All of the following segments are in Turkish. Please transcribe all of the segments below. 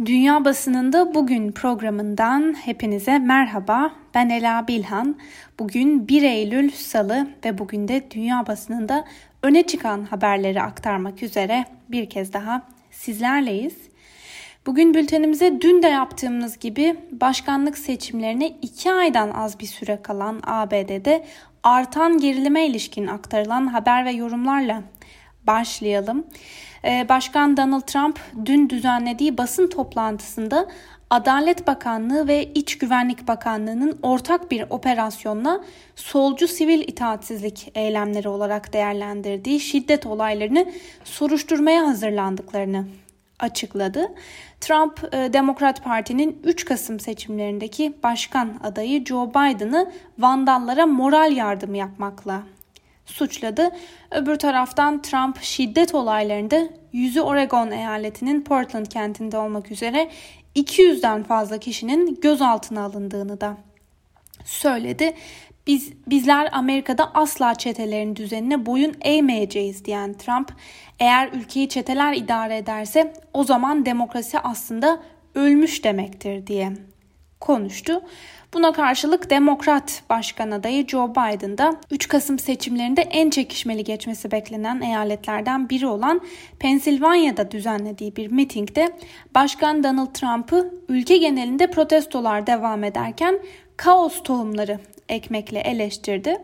Dünya Basınında Bugün programından hepinize merhaba. Ben Ela Bilhan. Bugün 1 Eylül Salı ve bugün de dünya basınında öne çıkan haberleri aktarmak üzere bir kez daha sizlerleyiz. Bugün bültenimize dün de yaptığımız gibi başkanlık seçimlerine 2 aydan az bir süre kalan ABD'de artan gerilime ilişkin aktarılan haber ve yorumlarla başlayalım. Ee, Başkan Donald Trump dün düzenlediği basın toplantısında Adalet Bakanlığı ve İç Güvenlik Bakanlığı'nın ortak bir operasyonla solcu sivil itaatsizlik eylemleri olarak değerlendirdiği şiddet olaylarını soruşturmaya hazırlandıklarını açıkladı. Trump, e, Demokrat Parti'nin 3 Kasım seçimlerindeki başkan adayı Joe Biden'ı vandallara moral yardım yapmakla suçladı. Öbür taraftan Trump şiddet olaylarında yüzü Oregon eyaletinin Portland kentinde olmak üzere 200'den fazla kişinin gözaltına alındığını da söyledi. Biz bizler Amerika'da asla çetelerin düzenine boyun eğmeyeceğiz diyen Trump, eğer ülkeyi çeteler idare ederse o zaman demokrasi aslında ölmüş demektir diye konuştu. Buna karşılık Demokrat Başkan adayı Joe Biden da 3 Kasım seçimlerinde en çekişmeli geçmesi beklenen eyaletlerden biri olan Pensilvanya'da düzenlediği bir mitingde Başkan Donald Trump'ı ülke genelinde protestolar devam ederken kaos tohumları ekmekle eleştirdi.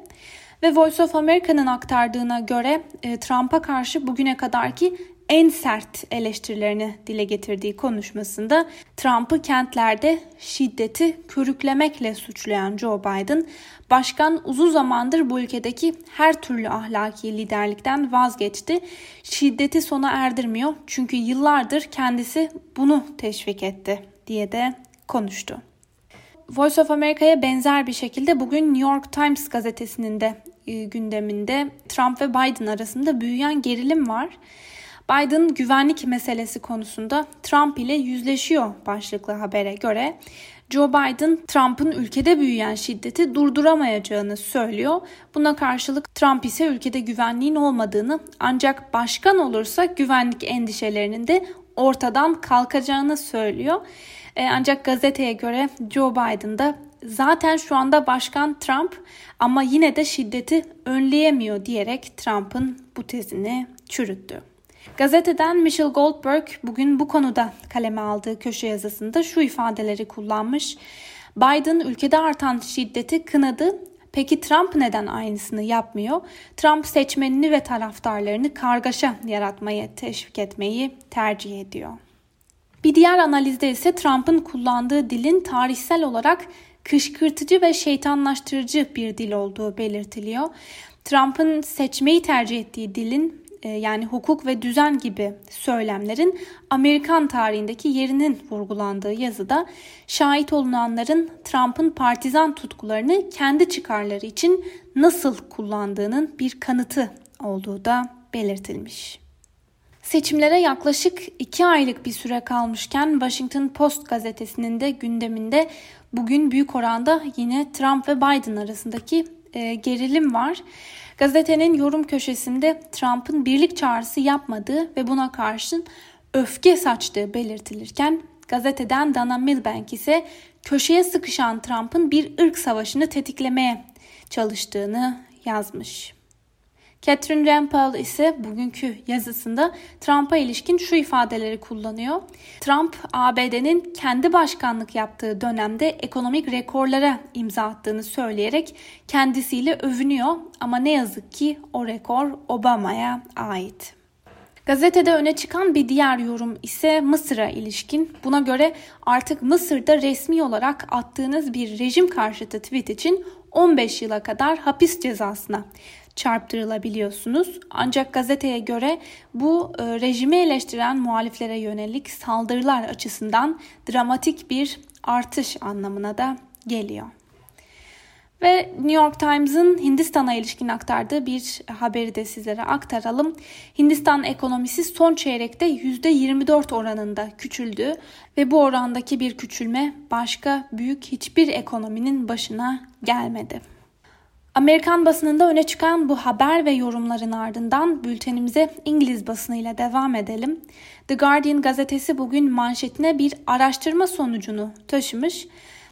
Ve Voice of America'nın aktardığına göre e, Trump'a karşı bugüne kadarki en sert eleştirilerini dile getirdiği konuşmasında Trump'ı kentlerde şiddeti körüklemekle suçlayan Joe Biden, başkan uzun zamandır bu ülkedeki her türlü ahlaki liderlikten vazgeçti. Şiddeti sona erdirmiyor çünkü yıllardır kendisi bunu teşvik etti diye de konuştu. Voice of America'ya benzer bir şekilde bugün New York Times gazetesinin de e, gündeminde Trump ve Biden arasında büyüyen gerilim var. Biden güvenlik meselesi konusunda Trump ile yüzleşiyor başlıklı habere göre. Joe Biden Trump'ın ülkede büyüyen şiddeti durduramayacağını söylüyor. Buna karşılık Trump ise ülkede güvenliğin olmadığını ancak başkan olursa güvenlik endişelerinin de ortadan kalkacağını söylüyor. E, ancak gazeteye göre Joe Biden da zaten şu anda başkan Trump ama yine de şiddeti önleyemiyor diyerek Trump'ın bu tezini çürüttü. Gazeteden Michelle Goldberg bugün bu konuda kaleme aldığı köşe yazısında şu ifadeleri kullanmış. Biden ülkede artan şiddeti kınadı. Peki Trump neden aynısını yapmıyor? Trump seçmenini ve taraftarlarını kargaşa yaratmayı teşvik etmeyi tercih ediyor. Bir diğer analizde ise Trump'ın kullandığı dilin tarihsel olarak kışkırtıcı ve şeytanlaştırıcı bir dil olduğu belirtiliyor. Trump'ın seçmeyi tercih ettiği dilin yani hukuk ve düzen gibi söylemlerin Amerikan tarihindeki yerinin vurgulandığı yazıda şahit olunanların Trump'ın partizan tutkularını kendi çıkarları için nasıl kullandığının bir kanıtı olduğu da belirtilmiş. Seçimlere yaklaşık iki aylık bir süre kalmışken Washington Post gazetesinin de gündeminde bugün büyük oranda yine Trump ve Biden arasındaki e, gerilim var. Gazetenin yorum köşesinde Trump'ın birlik çağrısı yapmadığı ve buna karşın öfke saçtığı belirtilirken gazeteden Dana Milbank ise köşeye sıkışan Trump'ın bir ırk savaşını tetiklemeye çalıştığını yazmış. Catherine Rampel ise bugünkü yazısında Trump'a ilişkin şu ifadeleri kullanıyor. Trump, ABD'nin kendi başkanlık yaptığı dönemde ekonomik rekorlara imza attığını söyleyerek kendisiyle övünüyor ama ne yazık ki o rekor Obama'ya ait. Gazetede öne çıkan bir diğer yorum ise Mısır'a ilişkin. Buna göre artık Mısır'da resmi olarak attığınız bir rejim karşıtı tweet için 15 yıla kadar hapis cezasına çarptırılabiliyorsunuz. Ancak gazeteye göre bu e, rejimi eleştiren muhaliflere yönelik saldırılar açısından dramatik bir artış anlamına da geliyor. Ve New York Times'ın Hindistan'a ilişkin aktardığı bir haberi de sizlere aktaralım. Hindistan ekonomisi son çeyrekte %24 oranında küçüldü ve bu orandaki bir küçülme başka büyük hiçbir ekonominin başına gelmedi. Amerikan basınında öne çıkan bu haber ve yorumların ardından bültenimize İngiliz basınıyla devam edelim. The Guardian gazetesi bugün manşetine bir araştırma sonucunu taşımış.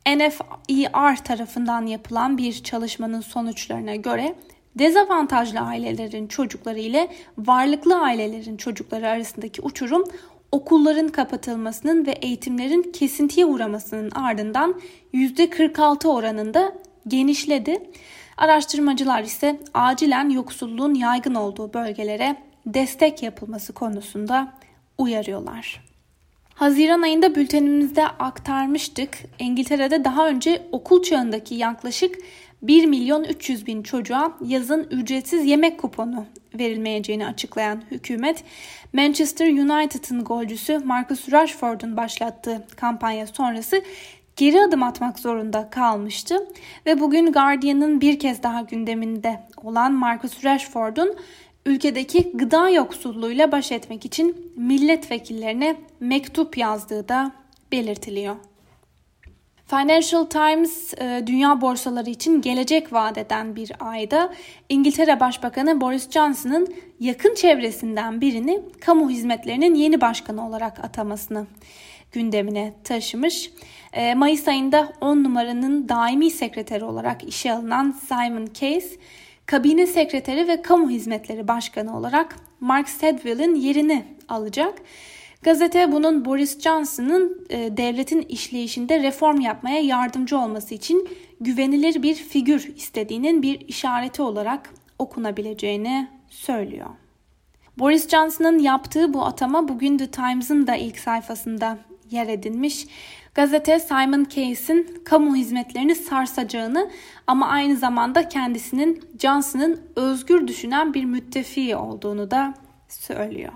NFER tarafından yapılan bir çalışmanın sonuçlarına göre dezavantajlı ailelerin çocukları ile varlıklı ailelerin çocukları arasındaki uçurum okulların kapatılmasının ve eğitimlerin kesintiye uğramasının ardından %46 oranında genişledi. Araştırmacılar ise acilen yoksulluğun yaygın olduğu bölgelere destek yapılması konusunda uyarıyorlar. Haziran ayında bültenimizde aktarmıştık. İngiltere'de daha önce okul çağındaki yaklaşık 1 milyon 300 bin çocuğa yazın ücretsiz yemek kuponu verilmeyeceğini açıklayan hükümet, Manchester United'ın golcüsü Marcus Rashford'un başlattığı kampanya sonrası geri adım atmak zorunda kalmıştı ve bugün Guardian'ın bir kez daha gündeminde olan Marcus Rashford'un ülkedeki gıda yoksulluğuyla baş etmek için milletvekillerine mektup yazdığı da belirtiliyor. Financial Times e, dünya borsaları için gelecek vaat eden bir ayda İngiltere Başbakanı Boris Johnson'ın yakın çevresinden birini kamu hizmetlerinin yeni başkanı olarak atamasını gündemine taşımış. E, Mayıs ayında 10 numaranın daimi sekreteri olarak işe alınan Simon Case, kabine sekreteri ve kamu hizmetleri başkanı olarak Mark Stedwell'in yerini alacak. Gazete bunun Boris Johnson'ın e, devletin işleyişinde reform yapmaya yardımcı olması için güvenilir bir figür istediğinin bir işareti olarak okunabileceğini söylüyor. Boris Johnson'ın yaptığı bu atama bugün The Times'ın da ilk sayfasında yer edinmiş. Gazete Simon Case'in kamu hizmetlerini sarsacağını ama aynı zamanda kendisinin Johnson'ın özgür düşünen bir müttefiği olduğunu da söylüyor.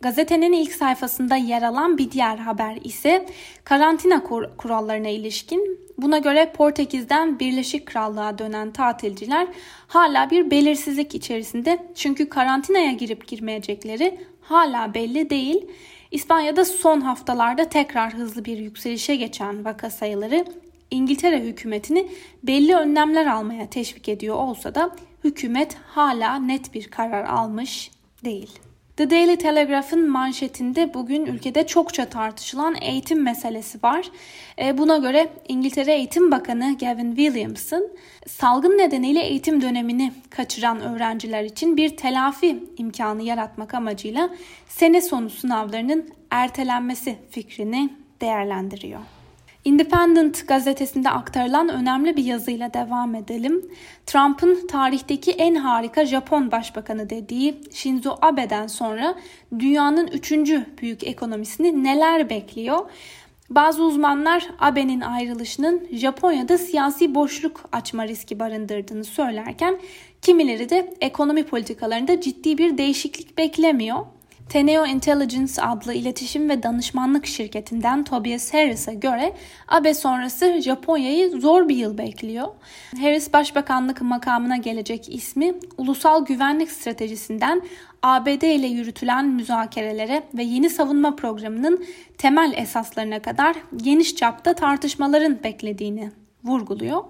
Gazetenin ilk sayfasında yer alan bir diğer haber ise karantina kur- kurallarına ilişkin. Buna göre Portekiz'den Birleşik Krallığa dönen tatilciler hala bir belirsizlik içerisinde çünkü karantinaya girip girmeyecekleri hala belli değil. İspanya'da son haftalarda tekrar hızlı bir yükselişe geçen vaka sayıları İngiltere hükümetini belli önlemler almaya teşvik ediyor olsa da hükümet hala net bir karar almış değil. The Daily Telegraph'ın manşetinde bugün ülkede çokça tartışılan eğitim meselesi var. E, buna göre İngiltere Eğitim Bakanı Gavin Williamson salgın nedeniyle eğitim dönemini kaçıran öğrenciler için bir telafi imkanı yaratmak amacıyla sene sonu sınavlarının ertelenmesi fikrini değerlendiriyor. Independent gazetesinde aktarılan önemli bir yazıyla devam edelim. Trump'ın tarihteki en harika Japon başbakanı dediği Shinzo Abe'den sonra dünyanın üçüncü büyük ekonomisini neler bekliyor? Bazı uzmanlar Abe'nin ayrılışının Japonya'da siyasi boşluk açma riski barındırdığını söylerken kimileri de ekonomi politikalarında ciddi bir değişiklik beklemiyor. Teneo Intelligence adlı iletişim ve danışmanlık şirketinden Tobias Harris'e göre Abe sonrası Japonya'yı zor bir yıl bekliyor. Harris başbakanlık makamına gelecek ismi ulusal güvenlik stratejisinden ABD ile yürütülen müzakerelere ve yeni savunma programının temel esaslarına kadar geniş çapta tartışmaların beklediğini vurguluyor.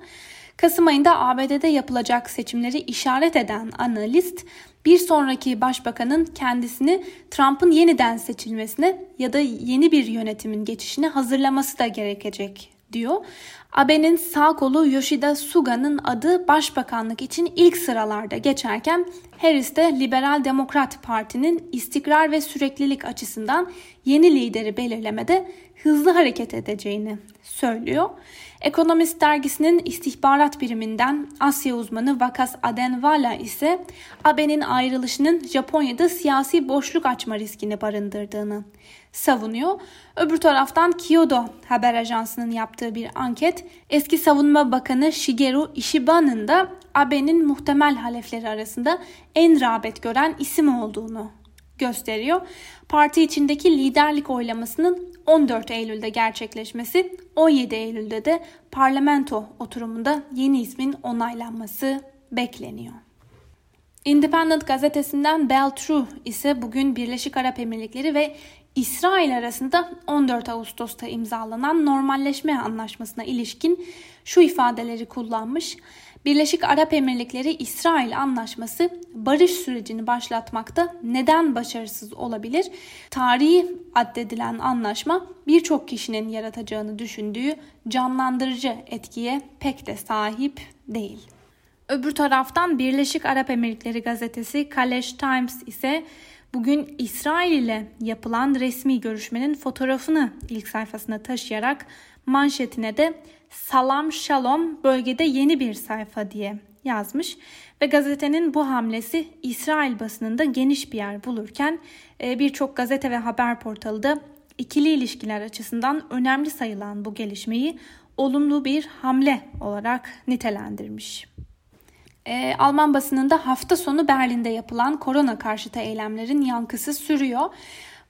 Kasım ayında ABD'de yapılacak seçimleri işaret eden analist bir sonraki başbakanın kendisini Trump'ın yeniden seçilmesine ya da yeni bir yönetimin geçişine hazırlaması da gerekecek diyor. Abe'nin sağ kolu Yoshida Suga'nın adı başbakanlık için ilk sıralarda geçerken Harris de Liberal Demokrat Parti'nin istikrar ve süreklilik açısından yeni lideri belirlemede hızlı hareket edeceğini söylüyor. Ekonomist dergisinin istihbarat biriminden Asya uzmanı Vakas Adenvala ise Abe'nin ayrılışının Japonya'da siyasi boşluk açma riskini barındırdığını savunuyor. Öbür taraftan Kyodo haber ajansının yaptığı bir anket eski savunma bakanı Shigeru Ishiba'nın da Abe'nin muhtemel halefleri arasında en rağbet gören isim olduğunu gösteriyor. Parti içindeki liderlik oylamasının 14 Eylül'de gerçekleşmesi, 17 Eylül'de de parlamento oturumunda yeni ismin onaylanması bekleniyor. Independent gazetesinden Bell True ise bugün Birleşik Arap Emirlikleri ve İsrail arasında 14 Ağustos'ta imzalanan normalleşme anlaşmasına ilişkin şu ifadeleri kullanmış. Birleşik Arap Emirlikleri İsrail anlaşması barış sürecini başlatmakta neden başarısız olabilir? Tarihi addedilen anlaşma birçok kişinin yaratacağını düşündüğü canlandırıcı etkiye pek de sahip değil. Öbür taraftan Birleşik Arap Emirlikleri gazetesi Kaleş Times ise bugün İsrail ile yapılan resmi görüşmenin fotoğrafını ilk sayfasına taşıyarak manşetine de Salam Shalom bölgede yeni bir sayfa diye yazmış ve gazetenin bu hamlesi İsrail basınında geniş bir yer bulurken e, birçok gazete ve haber portalı da ikili ilişkiler açısından önemli sayılan bu gelişmeyi olumlu bir hamle olarak nitelendirmiş. E, Alman basınında hafta sonu Berlin'de yapılan korona karşıtı eylemlerin yankısı sürüyor.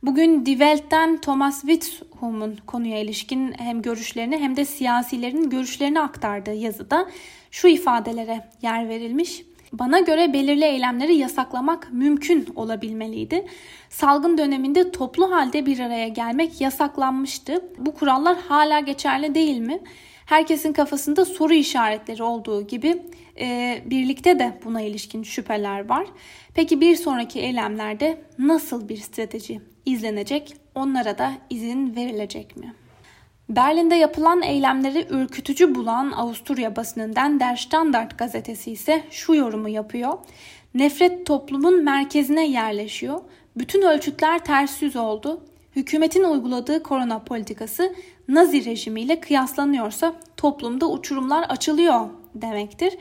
Bugün Die Welt'ten Thomas Witzhum'un konuya ilişkin hem görüşlerini hem de siyasilerin görüşlerini aktardığı yazıda şu ifadelere yer verilmiş. Bana göre belirli eylemleri yasaklamak mümkün olabilmeliydi. Salgın döneminde toplu halde bir araya gelmek yasaklanmıştı. Bu kurallar hala geçerli değil mi? Herkesin kafasında soru işaretleri olduğu gibi e, birlikte de buna ilişkin şüpheler var. Peki bir sonraki eylemlerde nasıl bir strateji izlenecek? Onlara da izin verilecek mi? Berlin'de yapılan eylemleri ürkütücü bulan Avusturya basınından Der Standard gazetesi ise şu yorumu yapıyor. Nefret toplumun merkezine yerleşiyor. Bütün ölçütler ters yüz oldu. Hükümetin uyguladığı korona politikası Nazi rejimiyle kıyaslanıyorsa toplumda uçurumlar açılıyor demektir.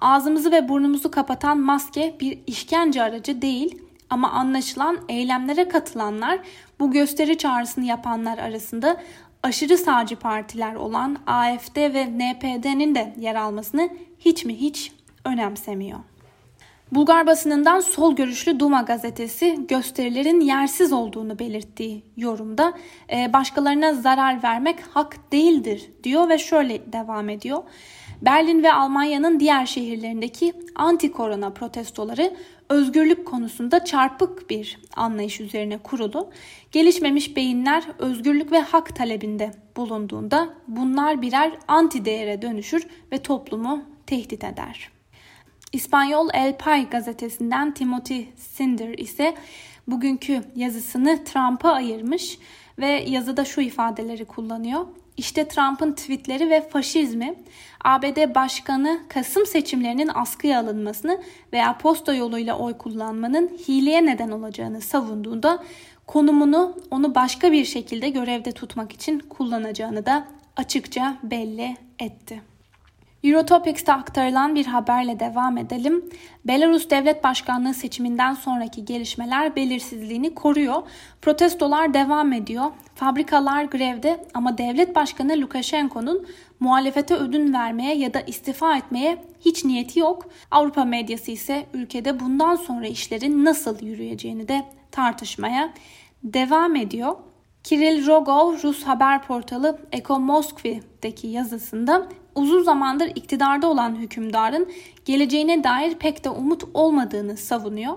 Ağzımızı ve burnumuzu kapatan maske bir işkence aracı değil ama anlaşılan eylemlere katılanlar bu gösteri çağrısını yapanlar arasında aşırı sağcı partiler olan AFD ve NPD'nin de yer almasını hiç mi hiç önemsemiyor. Bulgar basınından sol görüşlü Duma gazetesi gösterilerin yersiz olduğunu belirttiği yorumda e, başkalarına zarar vermek hak değildir diyor ve şöyle devam ediyor. Berlin ve Almanya'nın diğer şehirlerindeki anti korona protestoları özgürlük konusunda çarpık bir anlayış üzerine kurulu. Gelişmemiş beyinler özgürlük ve hak talebinde bulunduğunda bunlar birer anti değere dönüşür ve toplumu tehdit eder. İspanyol El Pay gazetesinden Timothy Sinder ise bugünkü yazısını Trump'a ayırmış ve yazıda şu ifadeleri kullanıyor. İşte Trump'ın tweetleri ve faşizmi ABD Başkanı Kasım seçimlerinin askıya alınmasını veya posta yoluyla oy kullanmanın hileye neden olacağını savunduğunda konumunu onu başka bir şekilde görevde tutmak için kullanacağını da açıkça belli etti. Eurotopics'te aktarılan bir haberle devam edelim. Belarus Devlet Başkanlığı seçiminden sonraki gelişmeler belirsizliğini koruyor. Protestolar devam ediyor. Fabrikalar grevde ama devlet başkanı Lukashenko'nun muhalefete ödün vermeye ya da istifa etmeye hiç niyeti yok. Avrupa medyası ise ülkede bundan sonra işlerin nasıl yürüyeceğini de tartışmaya devam ediyor. Kiril Rogov Rus haber portalı Eko Moskvi'deki yazısında uzun zamandır iktidarda olan hükümdarın geleceğine dair pek de umut olmadığını savunuyor.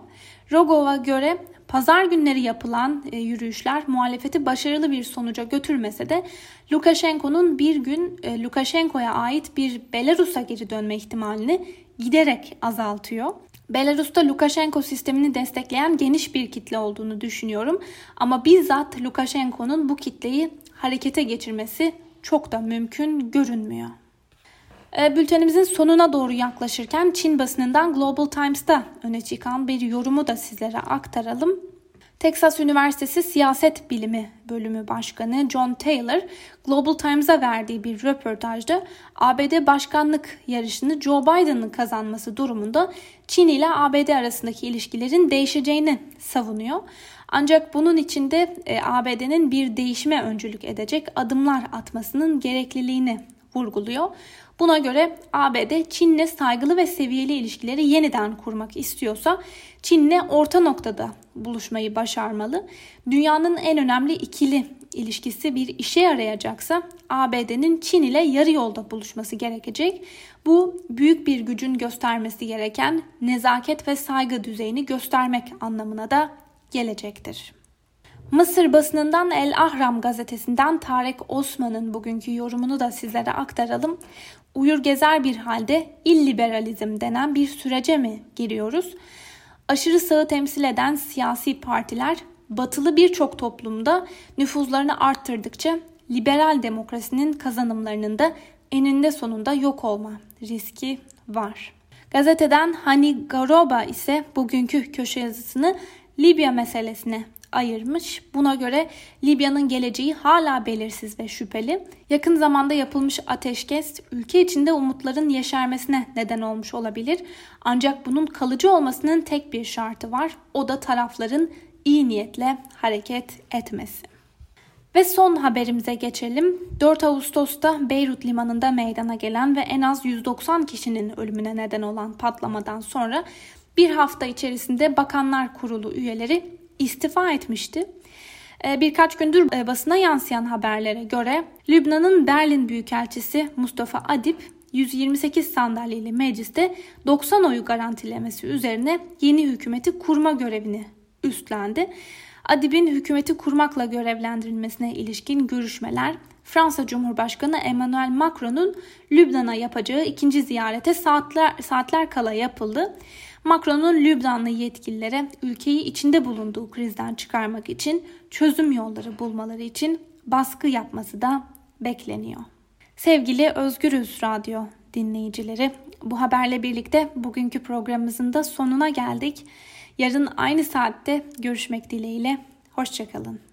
Rogov'a göre pazar günleri yapılan e, yürüyüşler muhalefeti başarılı bir sonuca götürmese de Lukashenko'nun bir gün e, Lukashenko'ya ait bir Belarus'a geri dönme ihtimalini giderek azaltıyor. Belarus'ta Lukashenko sistemini destekleyen geniş bir kitle olduğunu düşünüyorum ama bizzat Lukashenko'nun bu kitleyi harekete geçirmesi çok da mümkün görünmüyor. E, bültenimizin sonuna doğru yaklaşırken Çin basınından Global Times'ta öne çıkan bir yorumu da sizlere aktaralım. Texas Üniversitesi Siyaset Bilimi Bölümü Başkanı John Taylor, Global Times'a verdiği bir röportajda ABD başkanlık yarışını Joe Biden'ın kazanması durumunda Çin ile ABD arasındaki ilişkilerin değişeceğini savunuyor. Ancak bunun içinde e, ABD'nin bir değişime öncülük edecek adımlar atmasının gerekliliğini vurguluyor. Buna göre ABD Çin'le saygılı ve seviyeli ilişkileri yeniden kurmak istiyorsa Çin'le orta noktada buluşmayı başarmalı. Dünyanın en önemli ikili ilişkisi bir işe yarayacaksa ABD'nin Çin ile yarı yolda buluşması gerekecek. Bu büyük bir gücün göstermesi gereken nezaket ve saygı düzeyini göstermek anlamına da gelecektir. Mısır basınından El Ahram gazetesinden Tarek Osman'ın bugünkü yorumunu da sizlere aktaralım. Uyur gezer bir halde illiberalizm denen bir sürece mi giriyoruz? Aşırı sağı temsil eden siyasi partiler batılı birçok toplumda nüfuzlarını arttırdıkça liberal demokrasinin kazanımlarının da eninde sonunda yok olma riski var. Gazeteden Hani Garoba ise bugünkü köşe yazısını Libya meselesine ayırmış. Buna göre Libya'nın geleceği hala belirsiz ve şüpheli. Yakın zamanda yapılmış ateşkes ülke içinde umutların yeşermesine neden olmuş olabilir. Ancak bunun kalıcı olmasının tek bir şartı var. O da tarafların iyi niyetle hareket etmesi. Ve son haberimize geçelim. 4 Ağustos'ta Beyrut limanında meydana gelen ve en az 190 kişinin ölümüne neden olan patlamadan sonra bir hafta içerisinde Bakanlar Kurulu üyeleri istifa etmişti. Ee, birkaç gündür e, basına yansıyan haberlere göre Lübnan'ın Berlin Büyükelçisi Mustafa Adip 128 sandalyeli mecliste 90 oyu garantilemesi üzerine yeni hükümeti kurma görevini üstlendi. Adib'in hükümeti kurmakla görevlendirilmesine ilişkin görüşmeler Fransa Cumhurbaşkanı Emmanuel Macron'un Lübnan'a yapacağı ikinci ziyarete saatler, saatler kala yapıldı. Macron'un Lübnanlı yetkililere ülkeyi içinde bulunduğu krizden çıkarmak için çözüm yolları bulmaları için baskı yapması da bekleniyor. Sevgili Özgürüz Radyo dinleyicileri, bu haberle birlikte bugünkü programımızın da sonuna geldik. Yarın aynı saatte görüşmek dileğiyle. Hoşçakalın.